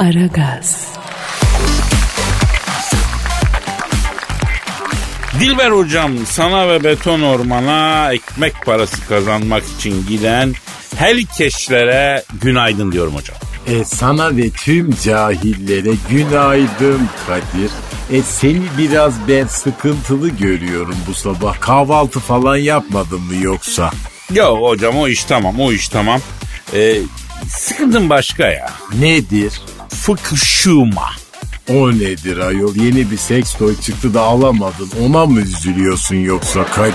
Aragaz. Dilber hocam sana ve beton ormana ekmek parası kazanmak için giden herkeşlere günaydın diyorum hocam. E sana ve tüm cahillere günaydın Kadir. E seni biraz ben sıkıntılı görüyorum bu sabah. Kahvaltı falan yapmadın mı yoksa? Yok hocam o iş tamam o iş tamam. Ee, sıkıntın başka ya. Nedir? Fukushima. O nedir ayol? Yeni bir seks toy çıktı da alamadın. Ona mı üzülüyorsun yoksa Kadir?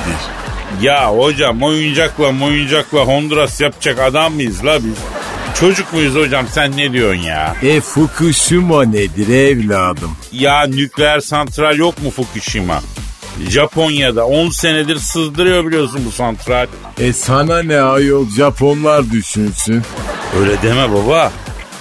Ya hocam oyuncakla oyuncakla Honduras yapacak adam mıyız la biz? Çocuk muyuz hocam sen ne diyorsun ya? E Fukushima nedir evladım? Ya nükleer santral yok mu Fukushima? Japonya'da 10 senedir sızdırıyor biliyorsun bu santral. E sana ne ayol Japonlar düşünsün. Öyle deme baba.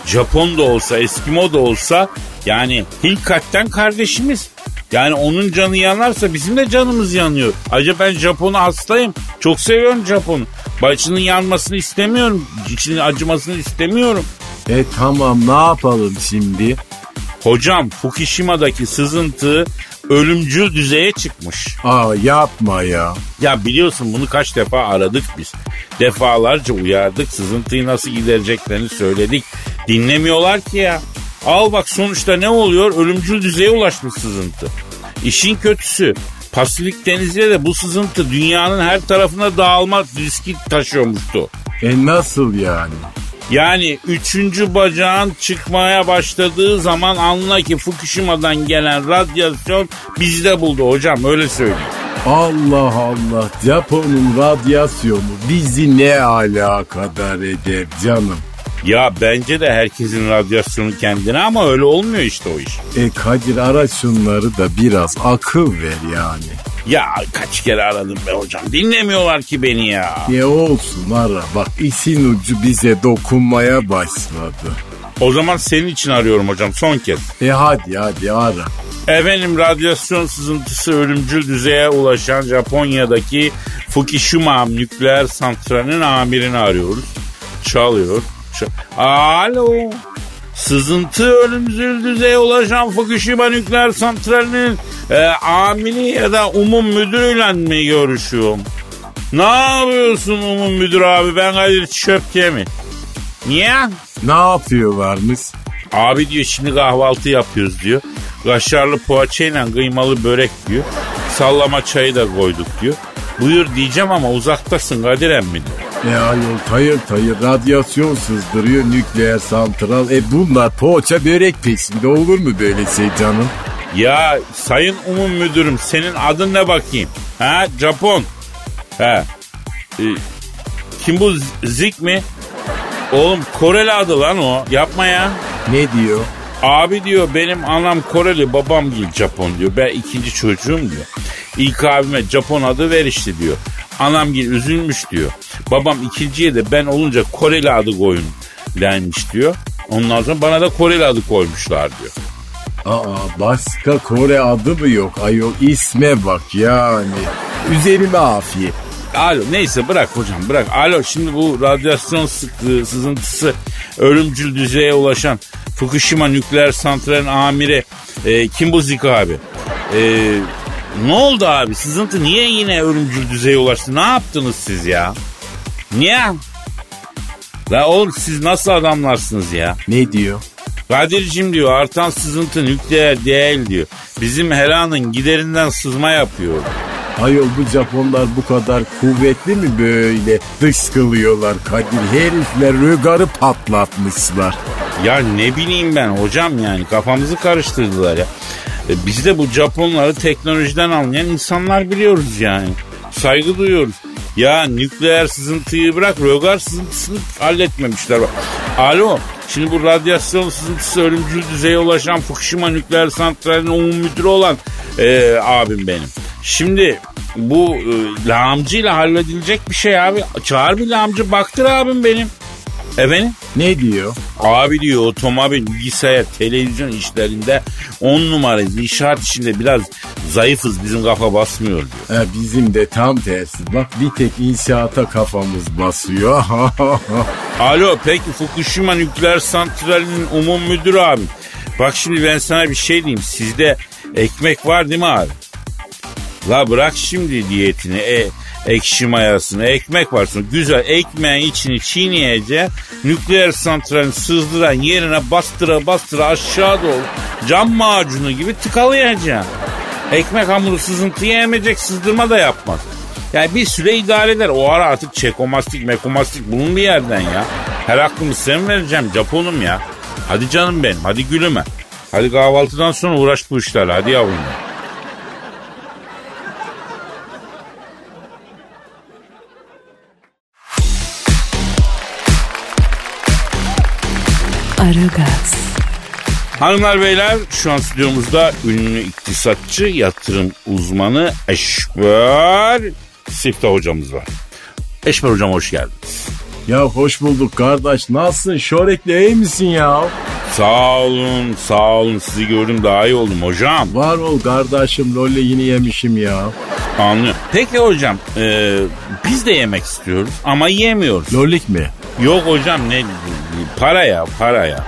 Japon da olsa Eskimo da olsa yani hilkatten kardeşimiz. Yani onun canı yanarsa bizim de canımız yanıyor. Ayrıca ben Japon'u hastayım. Çok seviyorum Japon'u. Başının yanmasını istemiyorum. İçinin acımasını istemiyorum. E tamam ne yapalım şimdi? Hocam Fukushima'daki sızıntı ölümcül düzeye çıkmış. Aa yapma ya. Ya biliyorsun bunu kaç defa aradık biz. Defalarca uyardık sızıntıyı nasıl gidereceklerini söyledik. Dinlemiyorlar ki ya. Al bak sonuçta ne oluyor? Ölümcül düzeye ulaşmış sızıntı. İşin kötüsü Pasifik denizde de bu sızıntı dünyanın her tarafına dağılma riski taşıyormuştu. E nasıl yani? Yani üçüncü bacağın çıkmaya başladığı zaman anla ki Fukushima'dan gelen radyasyon bizde buldu hocam öyle söyleyeyim. Allah Allah Japon'un radyasyonu bizi ne alakadar eder canım. Ya bence de herkesin radyasyonu kendine ama öyle olmuyor işte o iş. E Kadir ara şunları da biraz akıl ver yani. Ya kaç kere aradım be hocam dinlemiyorlar ki beni ya. Ne olsun ara bak işin ucu bize dokunmaya başladı. O zaman senin için arıyorum hocam son kez. E hadi hadi ara. Efendim radyasyon sızıntısı ölümcül düzeye ulaşan Japonya'daki Fukushima nükleer santralinin amirini arıyoruz. Çalıyor. Çal- Alo. Sızıntı ölümcül düzeye ulaşan Fukushima nükleer santralinin e, amiri ya da umum müdürüyle mi görüşüyorum? Ne yapıyorsun umum müdür abi ben Kadir Çöpke mi? Niye? Ne yapıyorlarmış? Abi diyor şimdi kahvaltı yapıyoruz diyor. Kaşarlı poğaçayla kıymalı börek diyor. Sallama çayı da koyduk diyor. Buyur diyeceğim ama uzaktasın Kadir emmi diyor. E ayol tayır tayır radyasyon sızdırıyor nükleer santral. E bunlar poğaça börek peşinde olur mu böyle şey canım? Ya sayın umum müdürüm senin adın ne bakayım? Ha Japon. Ha. E, kim bu Zik mi? Oğlum Koreli adı lan o. Yapma ya. Ne diyor? Abi diyor benim anam Koreli babam değil Japon diyor. Ben ikinci çocuğum diyor. İlk abime Japon adı ver işte diyor. Anam gil üzülmüş diyor. Babam ikinciye de ben olunca Koreli adı koyun denmiş diyor. Ondan sonra bana da Koreli adı koymuşlar diyor. Aa başka Kore adı mı yok ayol isme bak yani. Üzerime afiyet. Alo neyse bırak hocam bırak. Alo şimdi bu radyasyon sıklığı sızıntısı ölümcül düzeye ulaşan Fukushima nükleer santralin amiri e, kim bu Zik abi? E, ne oldu abi sızıntı niye yine ölümcül düzeye ulaştı? Ne yaptınız siz ya? Niye? La oğlum siz nasıl adamlarsınız ya? Ne diyor? Kadir'cim diyor artan sızıntı nükleer değil diyor. Bizim Hela'nın giderinden sızma yapıyor. Ayol bu Japonlar bu kadar kuvvetli mi böyle dışkılıyorlar Kadir? Herifler rögarı patlatmışlar. Ya ne bileyim ben hocam yani kafamızı karıştırdılar ya. E, biz de bu Japonları teknolojiden anlayan insanlar biliyoruz yani. Saygı duyuyoruz. Ya nükleer sızıntıyı bırak rögar sızıntısını halletmemişler. Bak. Alo şimdi bu radyasyon sızıntısı ölümcül düzeye ulaşan Fukushima nükleer santralinin umum müdürü olan e, abim benim. Şimdi bu e, lağımcıyla halledilecek bir şey abi. Çağır bir lağımcı baktır abim benim. Efendim? Ne diyor? Abi diyor otomobil, bilgisayar, televizyon işlerinde on numarayız. İnşaat işinde biraz zayıfız bizim kafa basmıyor diyor. E, bizim de tam tersi. Bak bir tek inşaata kafamız basıyor. Alo peki Fukushima nükleer santralinin umum müdürü abi. Bak şimdi ben sana bir şey diyeyim. Sizde ekmek var değil mi abi? La bırak şimdi diyetini. E, ekşi mayasını, ekmek varsın. Güzel ekmeğin içini çiğneyeceksin. Nükleer santralin sızdıran yerine bastıra bastıra aşağı doğru cam macunu gibi tıkalayacaksın. Ekmek hamuru sızıntı yemeyecek, sızdırma da yapmaz. Yani bir süre idare eder. O ara artık çekomastik mekomastik bulun bir yerden ya. Her aklımı sen vereceğim Japonum ya. Hadi canım benim hadi gülüme. Hadi kahvaltıdan sonra uğraş bu işlerle hadi yavrum. Aragaz, Hanımlar beyler şu an stüdyomuzda ünlü iktisatçı, yatırım uzmanı Eşber Siftah hocamız var. Eşber hocam hoş geldiniz. ya hoş bulduk kardeş. Nasılsın? Şorekli iyi misin ya? Sağ olun, sağ olun. Sizi gördüm daha iyi oldum hocam. Var ol kardeşim. Lolle yine yemişim ya. Anlıyorum. Peki hocam, e, biz de yemek istiyoruz ama yemiyoruz. Lollik mi? Yok hocam ne para ya, para ya.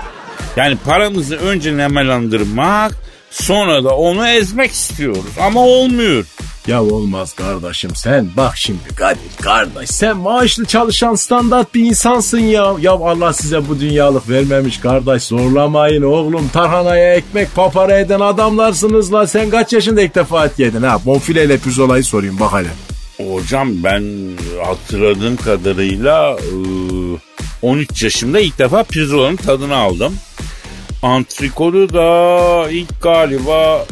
Yani paramızı önce nemelandırmak, sonra da onu ezmek istiyoruz ama olmuyor. Ya olmaz kardeşim sen bak şimdi Kadir kardeş sen maaşlı çalışan standart bir insansın ya. Ya Allah size bu dünyalık vermemiş kardeş zorlamayın oğlum tarhanaya ekmek papara eden adamlarsınız la sen kaç yaşında ilk defa et yedin ha bonfileyle pirzolayı sorayım bak hele. Hocam ben hatırladığım kadarıyla e, 13 yaşımda ilk defa pirzolanın tadını aldım. Antrikodu da ilk galiba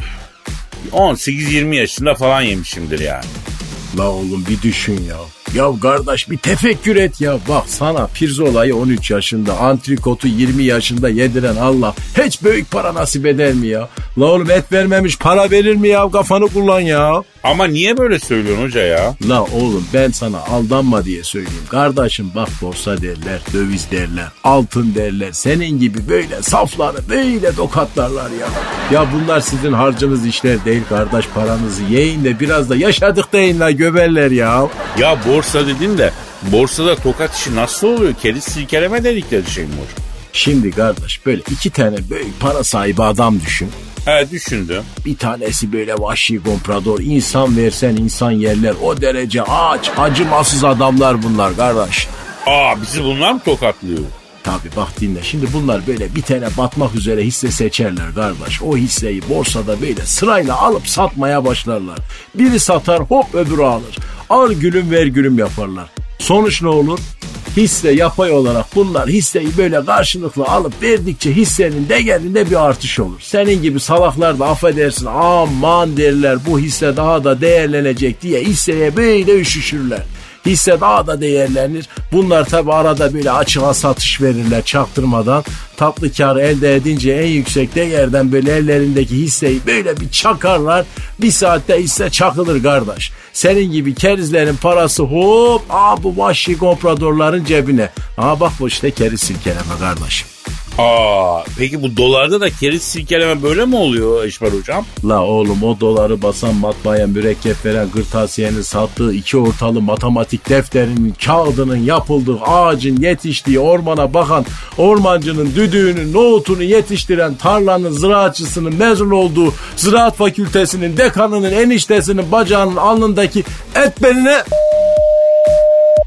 18-20 yaşında falan yemişimdir yani. La oğlum bir düşün ya. Ya kardeş bir tefekkür et ya. Bak sana pirzolayı 13 yaşında, antrikotu 20 yaşında yediren Allah hiç büyük para nasip eder mi ya? La oğlum et vermemiş para verir mi ya? Kafanı kullan ya. Ama niye böyle söylüyorsun hoca ya? La oğlum ben sana aldanma diye söyleyeyim. Kardeşim bak borsa derler, döviz derler, altın derler. Senin gibi böyle safları böyle tokatlarlar ya. Ya bunlar sizin harcınız işler değil kardeş paranızı yiyin de biraz da yaşadık deyin la göberler ya. Ya borsa dedin de borsada tokat işi nasıl oluyor? Kedi silkeleme dedikleri şey mi hocam? Şimdi kardeş böyle iki tane büyük para sahibi adam düşün. He düşündüm. Bir tanesi böyle vahşi komprador. insan versen insan yerler. O derece aç, acımasız adamlar bunlar kardeş. Aa bizi bunlar mı tokatlıyor? Tabi bak dinle şimdi bunlar böyle bir tane batmak üzere hisse seçerler kardeş. O hisseyi borsada böyle sırayla alıp satmaya başlarlar. Biri satar hop öbürü alır. Al gülüm ver gülüm yaparlar. Sonuç ne olur? Hisse yapay olarak bunlar hisseyi böyle karşılıklı alıp verdikçe hissenin değerinde bir artış olur. Senin gibi salaklar da affedersin aman derler bu hisse daha da değerlenecek diye hisseye böyle üşüşürler hisse daha da değerlenir. Bunlar tabi arada böyle açığa satış verirler çaktırmadan. Tatlı kar elde edince en yüksek değerden böyle ellerindeki hisseyi böyle bir çakarlar. Bir saatte hisse çakılır kardeş. Senin gibi kerizlerin parası hop aa bu vahşi kompradorların cebine. Aa bak bu işte keriz silkeleme kardeşim. Aa peki bu dolarda da keriz silkeleme böyle mi oluyor Eşber hocam? La oğlum o doları basan matbaaya mürekkep veren gırtasiyenin sattığı iki ortalı matematik defterinin kağıdının yapıldığı ağacın yetiştiği ormana bakan ormancının düdüğünün nohutunu yetiştiren tarlanın ziraatçısının mezun olduğu ziraat fakültesinin dekanının eniştesinin bacağının alnındaki et beline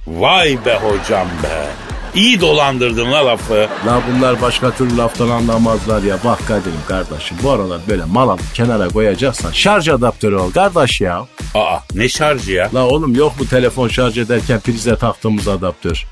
Vay be hocam be. İyi dolandırdın la lafı. La bunlar başka türlü laftan anlamazlar ya. Bak Kadir'im kardeşim bu aralar böyle mal alıp kenara koyacaksan şarj adaptörü ol kardeş ya. Aa ne şarjı ya? La oğlum yok mu telefon şarj ederken prize taktığımız adaptör?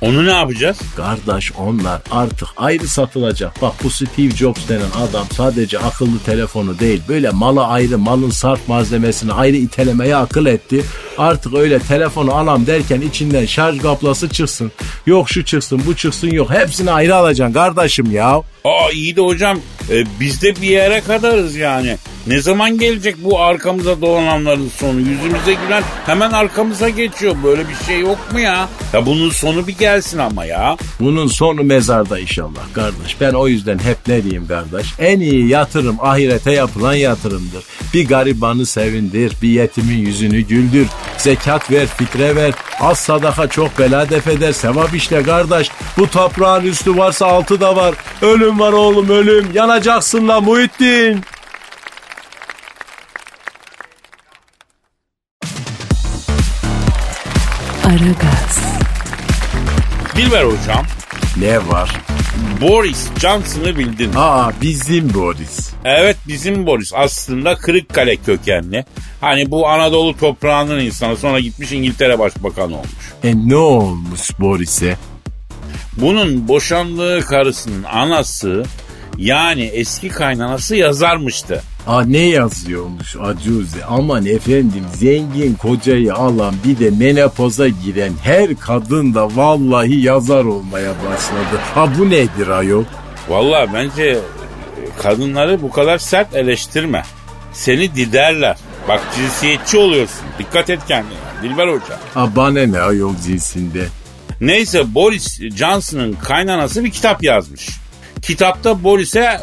Onu ne yapacağız? Kardeş onlar artık ayrı satılacak. Bak bu Steve Jobs denen adam sadece akıllı telefonu değil böyle malı ayrı malın sarf malzemesini ayrı itelemeye akıl etti. Artık öyle telefonu alam derken içinden şarj kablası çıksın. Yok şu çıksın bu çıksın yok hepsini ayrı alacaksın kardeşim ya. Aa iyi de hocam e, biz de bir yere kadarız yani. Ne zaman gelecek bu arkamıza dolananların sonu? Yüzümüze gülen hemen arkamıza geçiyor. Böyle bir şey yok mu ya? Ya bunun sonu bir gelsin ama ya. Bunun sonu mezarda inşallah kardeş. Ben o yüzden hep ne diyeyim kardeş? En iyi yatırım ahirete yapılan yatırımdır. Bir garibanı sevindir, bir yetimin yüzünü güldür. Zekat ver, fitre ver. Az sadaka çok bela def eder. Sevap işle kardeş. Bu toprağın üstü varsa altı da var. Ölüm var oğlum ölüm. Yanacaksın la Muhittin. Aragaz, Dilber hocam. Ne var? Boris Johnson'ı bildin. Aa bizim Boris. Evet bizim Boris aslında Kırıkkale kökenli. Hani bu Anadolu toprağının insanı sonra gitmiş İngiltere Başbakanı olmuş. E ne olmuş Boris'e? Bunun boşandığı karısının anası yani eski kaynanası yazarmıştı. Aa ne yazıyormuş Acuze aman efendim zengin kocayı alan bir de menopoza giren her kadın da vallahi yazar olmaya başladı. Ha bu nedir ayol? Vallahi bence e, kadınları bu kadar sert eleştirme. Seni diderler. Bak cinsiyetçi oluyorsun. Dikkat et kendine. Dilber Hoca. Ha bana ne ayol cinsinde? Neyse Boris Johnson'ın kaynanası bir kitap yazmış. Kitapta Boris'e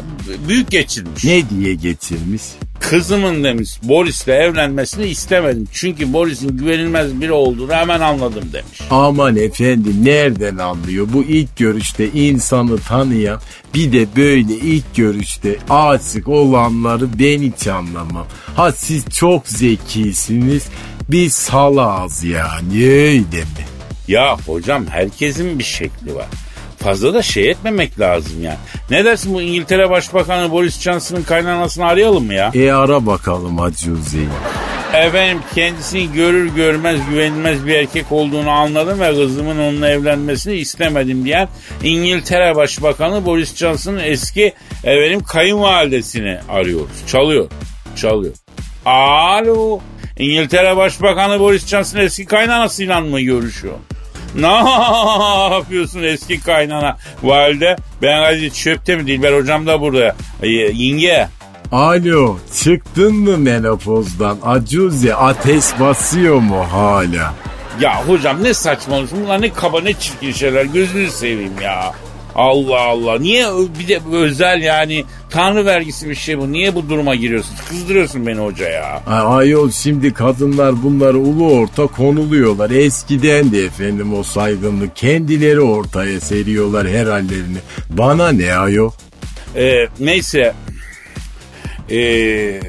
büyük geçirmiş. Ne diye getirmiş? Kızımın demiş Boris'le evlenmesini istemedim. Çünkü Boris'in güvenilmez biri olduğunu hemen anladım demiş. Aman efendim nereden anlıyor? Bu ilk görüşte insanı tanıyan bir de böyle ilk görüşte aşık olanları ben hiç anlamam. Ha siz çok zekisiniz biz salağız yani öyle mi? Ya hocam herkesin bir şekli var. Fazla da şey etmemek lazım yani. Ne dersin bu İngiltere Başbakanı Boris Johnson'ın kaynanasını arayalım mı ya? E ara bakalım Hacı Hüseyin. Efendim kendisini görür görmez güvenilmez bir erkek olduğunu anladım ve kızımın onunla evlenmesini istemedim diyen İngiltere Başbakanı Boris Johnson'ın eski efendim kayınvalidesini arıyoruz. Çalıyor. Çalıyor. Alo. İngiltere Başbakanı Boris Johnson eski kaynanasıyla mı görüşüyor? Ne yapıyorsun eski kaynana valide? Ben hadi çöpte mi Dilber hocam da burada. Ee, yenge. Alo çıktın mı menopozdan Acuze ateş basıyor mu hala? Ya hocam ne saçmalıyorsun? Bunlar ne kaba ne çirkin şeyler. Gözünü seveyim ya. Allah Allah. Niye bir de özel yani tanrı vergisi bir şey bu. Niye bu duruma giriyorsun? Kızdırıyorsun beni hoca ya. Ay, ayol şimdi kadınlar bunları ulu orta konuluyorlar. Eskiden de efendim o saygınlık kendileri ortaya seriyorlar her hallerini. Bana ne ayol? Ee, neyse. Ee,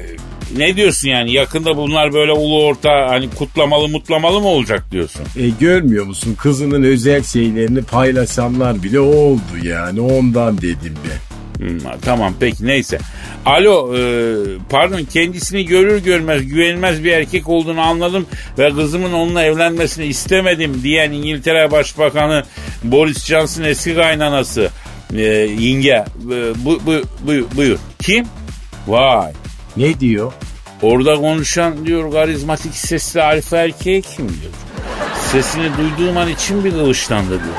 ne diyorsun yani? Yakında bunlar böyle ulu orta hani kutlamalı mutlamalı mı olacak diyorsun? E görmüyor musun kızının özel şeylerini paylaşanlar bile oldu yani ondan dedim ben. Hmm, tamam peki neyse. Alo e, pardon kendisini görür görmez güvenilmez bir erkek olduğunu anladım ve kızımın onunla evlenmesini istemedim diyen İngiltere Başbakanı Boris Johnson eski kaynanası e, yenge e, bu, bu, bu, buyur. Kim? Vay Ne diyor? orada konuşan diyor karizmatik sesli alfa erkeği kim diyor. Sesini duyduğum an içim bir kıvışlandı diyor.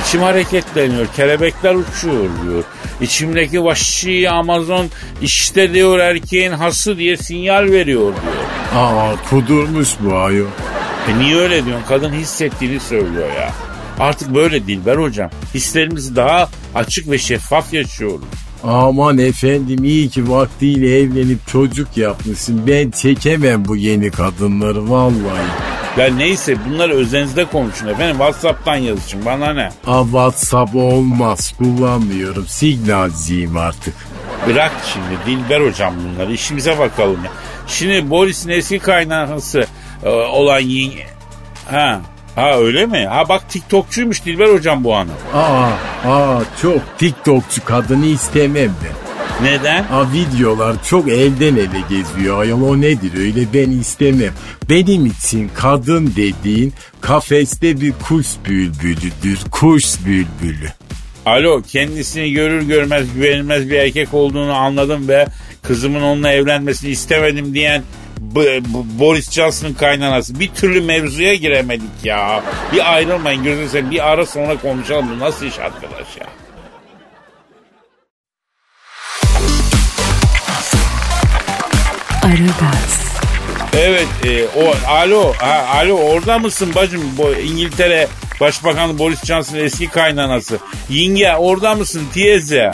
İçim hareketleniyor, kelebekler uçuyor diyor. İçimdeki vahşi Amazon işte diyor erkeğin hası diye sinyal veriyor diyor. Aa kudurmuş bu ayol. E niye öyle diyorsun? Kadın hissettiğini söylüyor ya. Artık böyle Dilber hocam. Hislerimizi daha açık ve şeffaf yaşıyoruz. Aman efendim iyi ki vaktiyle evlenip çocuk yapmışsın. Ben çekemem bu yeni kadınları vallahi. Ya neyse bunları özenizde konuşun efendim. Whatsapp'tan yazışın bana ne? Aa, WhatsApp olmaz kullanmıyorum. Signalciyim artık. Bırak şimdi Dilber hocam bunları işimize bakalım ya. Şimdi Boris'in eski kaynanası e, olan yenge... Ha, ha öyle mi? Ha bak TikTokçuymuş Dilber hocam bu hanım. Aa, aa çok TikTokçu kadını istemem ben. Neden? Aa, videolar çok elden ele geziyor. Ayol o nedir öyle ben istemem. Benim için kadın dediğin kafeste bir kuş bülbülüdür. Kuş bülbülü. Alo kendisini görür görmez güvenilmez bir erkek olduğunu anladım ve kızımın onunla evlenmesini istemedim diyen B- B- Boris Johnson'ın kaynanası. Bir türlü mevzuya giremedik ya. Bir ayrılmayın gözünü seveyim. Bir ara sonra konuşalım. Bu nasıl iş arkadaş ya? Aragaz. Evet e, o alo ha, alo orada mısın bacım bu İngiltere Başbakanı Boris Johnson'ın eski kaynanası. Yenge orada mısın teyze?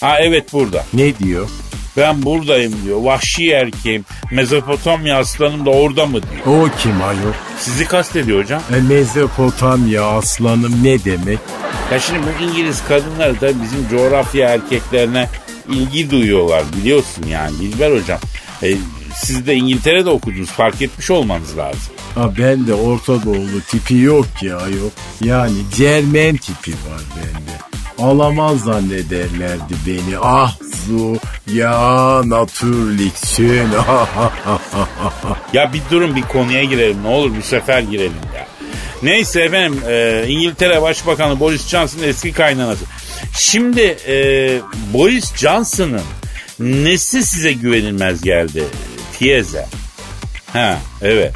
Ha evet burada. Ne diyor? Ben buradayım diyor. Vahşi erkeğim. Mezopotamya aslanım da orada mı diyor. O kim ayol? Sizi kastediyor hocam. E, Mezopotamya aslanım ne demek? Ya şimdi bu İngiliz kadınları da bizim coğrafya erkeklerine ilgi duyuyorlar biliyorsun yani Dilber hocam. E, siz de İngiltere'de okudunuz fark etmiş olmanız lazım. Ha ben de Orta Doğulu tipi yok ki ayol. Yani Cermen tipi var bende. Alamaz zannederlerdi beni. Ah zu ya natürliksin. Ya bir durun bir konuya girelim ne olur bu sefer girelim ya. Neyse efendim e, İngiltere Başbakanı Boris Johnson'ın eski kaynanası. Şimdi e, Boris Johnson'ın nesi size güvenilmez geldi Tiyeze? Ha evet.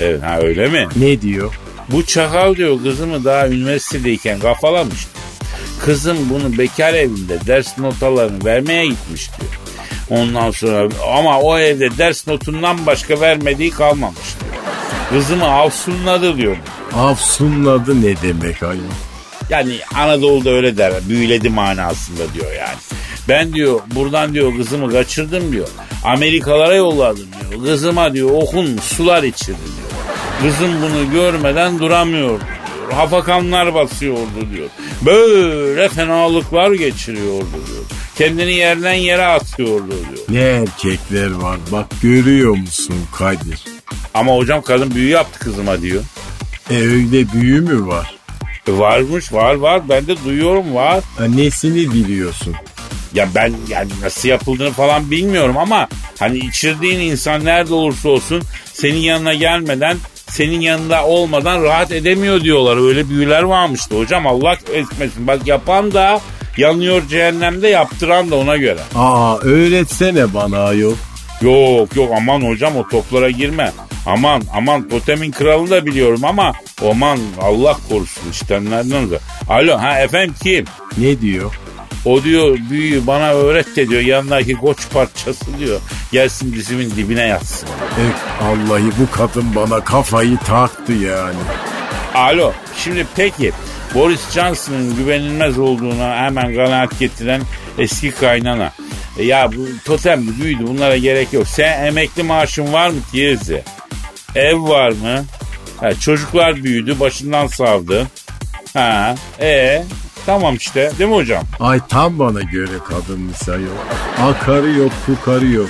Evet ha öyle mi? ne diyor? Bu çakal diyor kızımı daha üniversitedeyken kafalamış. Kızım bunu bekar evinde ders notalarını vermeye gitmiş diyor. Ondan sonra ama o evde ders notundan başka vermediği kalmamış diyor. Kızımı avsunladı diyor. Afsunladı ne demek ayol? Yani Anadolu'da öyle der. Büyüledi manasında diyor yani. Ben diyor buradan diyor kızımı kaçırdım diyor. Amerikalara yolladım diyor. Kızıma diyor okun sular içirdi diyor. Kızım bunu görmeden duramıyordu diyor. Hafakanlar basıyordu diyor. Böyle fenalıklar geçiriyordu diyor. Kendini yerden yere atıyordu diyor. Ne erkekler var bak görüyor musun Kadir? Ama hocam kadın büyü yaptı kızıma diyor. E öyle büyü mü var? Varmış var var ben de duyuyorum var. Nesini biliyorsun? Ya ben yani nasıl yapıldığını falan bilmiyorum ama hani içirdiğin insan nerede olursa olsun senin yanına gelmeden senin yanında olmadan rahat edemiyor diyorlar. Öyle büyüler varmıştı hocam Allah etmesin. Bak yapan da yanıyor cehennemde yaptıran da ona göre. Aa öğretsene bana ayol. Yok yok aman hocam o toplara girme. Aman aman totemin kralı da biliyorum ama aman Allah korusun işlemlerden de. Alo ha efendim kim? Ne diyor? O diyor büyüyü bana öğret de diyor yanındaki koç parçası diyor. Gelsin dizimin dibine yatsın. E, Allah'ı bu kadın bana kafayı taktı yani. Alo şimdi peki Boris Johnson'ın güvenilmez olduğuna hemen kanaat getiren eski kaynana. E ya bu totem büyüdü bunlara gerek yok. Sen emekli maaşın var mı Tiyezi? Ev var mı? Ha, çocuklar büyüdü başından savdı. Ha, e tamam işte değil mi hocam? Ay tam bana göre kadınmış ayol. Akarı yok kukarı yok.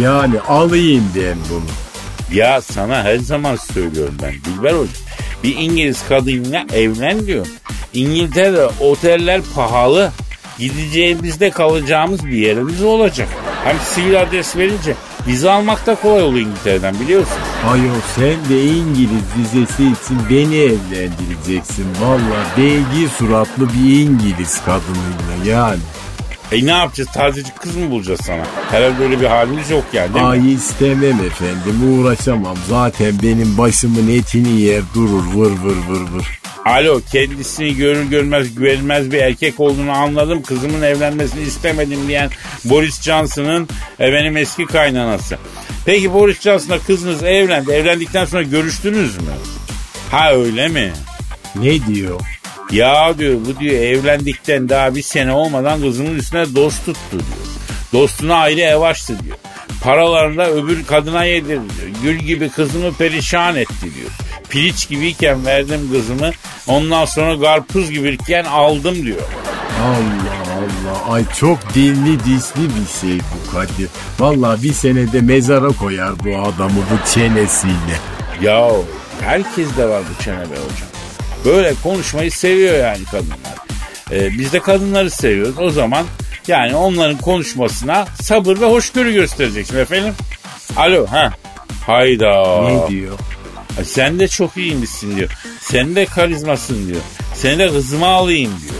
Yani alayım ben bunu. Ya sana her zaman söylüyorum ben Dilber Hoca. Bir İngiliz kadınla evlen diyor. İngiltere'de oteller pahalı. Gideceğimizde kalacağımız bir yerimiz olacak. Hem sivil adres verince vize almak da kolay oluyor İngiltere'den biliyorsun. Ayol sen de İngiliz vizesi için beni evlendireceksin. Valla beygir suratlı bir İngiliz kadınıyla yani. E ne yapacağız? Tazecik kız mı bulacağız sana? Herhalde öyle bir halimiz yok yani değil mi? Ay istemem efendim uğraşamam. Zaten benim başımın etini yer durur vır vır vır vır. Alo kendisini görür görmez güvenilmez bir erkek olduğunu anladım. Kızımın evlenmesini istemedim diyen Boris Johnson'ın e, benim eski kaynanası. Peki Boris Johnson'la kızınız evlendi. Evlendikten sonra görüştünüz mü? Ha öyle mi? Ne diyor? Ya diyor bu diyor evlendikten daha bir sene olmadan kızının üstüne dost tuttu diyor. Dostuna ayrı ev açtı diyor. Paralarını da öbür kadına yedirdi diyor. Gül gibi kızımı perişan etti diyor. Piliç gibiyken verdim kızımı. Ondan sonra karpuz gibiyken aldım diyor. Allah Allah. Ay çok dilli disli bir şey bu Kadir. Valla bir senede mezara koyar bu adamı bu çenesiyle. Ya herkes de var bu çene be hocam. Böyle konuşmayı seviyor yani kadınlar. Ee, biz de kadınları seviyoruz. O zaman yani onların konuşmasına sabır ve hoşgörü göstereceksin efendim. Alo ha. Hayda. Ne diyor? Sen de çok iyiymişsin diyor. Sen de karizmasın diyor. Seni de kızıma alayım diyor.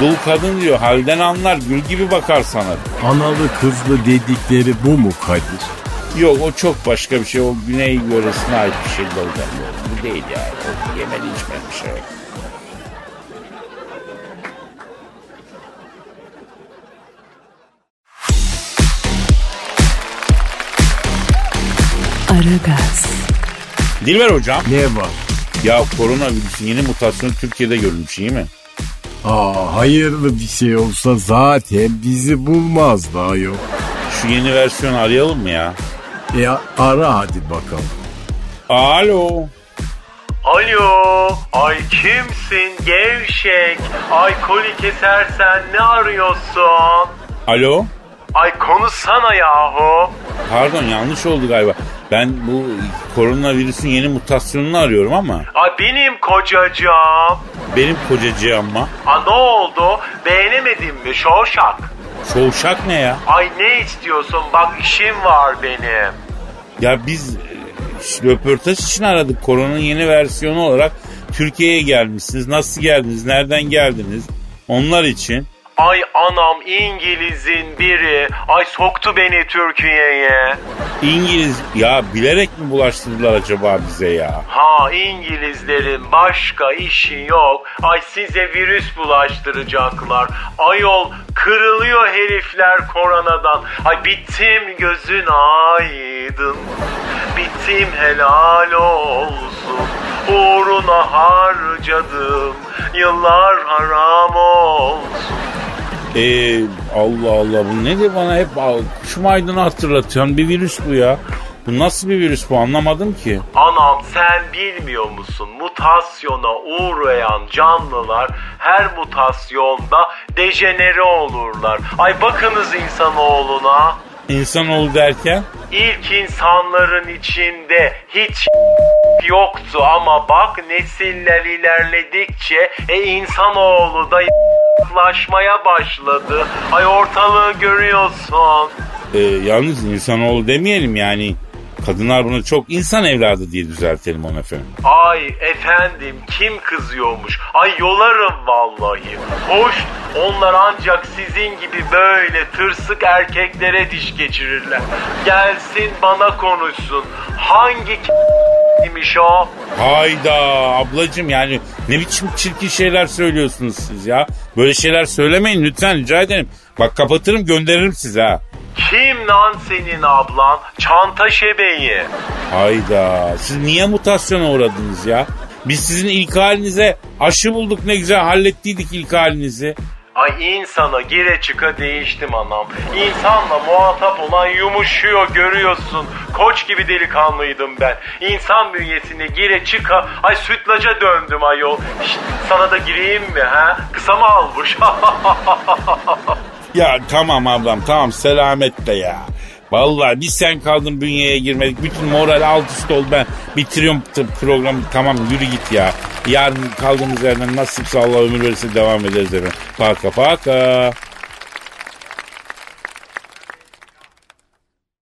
Dul kadın diyor halden anlar gül gibi bakar sana diyor. Analı kızlı dedikleri bu mu Kadir? Yok o çok başka bir şey. O güney yöresine ait bir şey hocam. Bu değil yani. O yemedi içmedi bir şey. Aragaz, Dilber hocam. Ne var? Ya koronavirüsün yeni mutasyonu Türkiye'de görülmüş iyi mi? Aa, hayırlı bir şey olsa zaten bizi bulmaz daha yok. Şu yeni versiyonu arayalım mı ya? E ara hadi bakalım. Alo. Alo, ay kimsin gevşek? Ay koli kesersen ne arıyorsun? Alo. Ay konuşsana yahu. Pardon yanlış oldu galiba. Ben bu koronavirüsün yeni mutasyonunu arıyorum ama Ay benim kocacığım. benim kocacığım mı? Ha ne oldu? Beğenemedin mi şoşak? Şovşak ne ya? Ay ne istiyorsun? Bak işim var benim. Ya biz e, röportaj için aradık. Koronanın yeni versiyonu olarak Türkiye'ye gelmişsiniz. Nasıl geldiniz? Nereden geldiniz? Onlar için. Ay anam İngiliz'in biri. Ay soktu beni Türkiye'ye. İngiliz ya bilerek mi bulaştırdılar acaba bize ya? Ha İngilizlerin başka işi yok. Ay size virüs bulaştıracaklar. Ayol kırılıyor herifler koronadan. Ay bittim gözün aydın. Bittim helal olsun. Uğruna harcadım. Yıllar haram olsun. Ee, Allah Allah bu nedir bana hep kuşum aydını hatırlatıyorsun. Bir virüs bu ya. Bu nasıl bir virüs bu anlamadım ki. Anam sen bilmiyor musun? Mutasyona uğrayan canlılar her mutasyonda dejenere olurlar. Ay bakınız insanoğluna. İnsanoğlu derken İlk insanların içinde hiç yoktu ama bak nesiller ilerledikçe e insanoğlu da yaklaşmaya başladı. Ay ortalığı görüyorsun. e, yalnız insanoğlu demeyelim yani. Kadınlar buna çok insan evladı diye düzeltelim onu efendim. Ay efendim kim kızıyormuş? Ay yolarım vallahi. Hoş onlar ancak sizin gibi böyle tırsık erkeklere diş geçirirler. Gelsin bana konuşsun. Hangi imiş o? Hayda ablacım yani ne biçim çirkin şeyler söylüyorsunuz siz ya. Böyle şeyler söylemeyin lütfen rica ederim. Bak kapatırım gönderirim size ha. Kim lan senin ablan? Çanta şebeği. Hayda siz niye mutasyona uğradınız ya? Biz sizin ilk halinize aşı bulduk ne güzel hallettiydik ilk halinizi. Ay insana gire çıka değiştim anam. İnsanla muhatap olan yumuşuyor görüyorsun. Koç gibi delikanlıydım ben. İnsan bünyesine gire çıka ay sütlaca döndüm ayol. Şşt, sana da gireyim mi ha? Kısa mı almış? Ya tamam ablam tamam selametle ya. Vallahi bir sen kaldın bünyeye girmedik. Bütün moral alt üst oldu ben. Bitiriyorum programı tamam yürü git ya. Yarın kaldığımız yerden nasipse Allah ömür verirse devam ederiz efendim. Paka paka.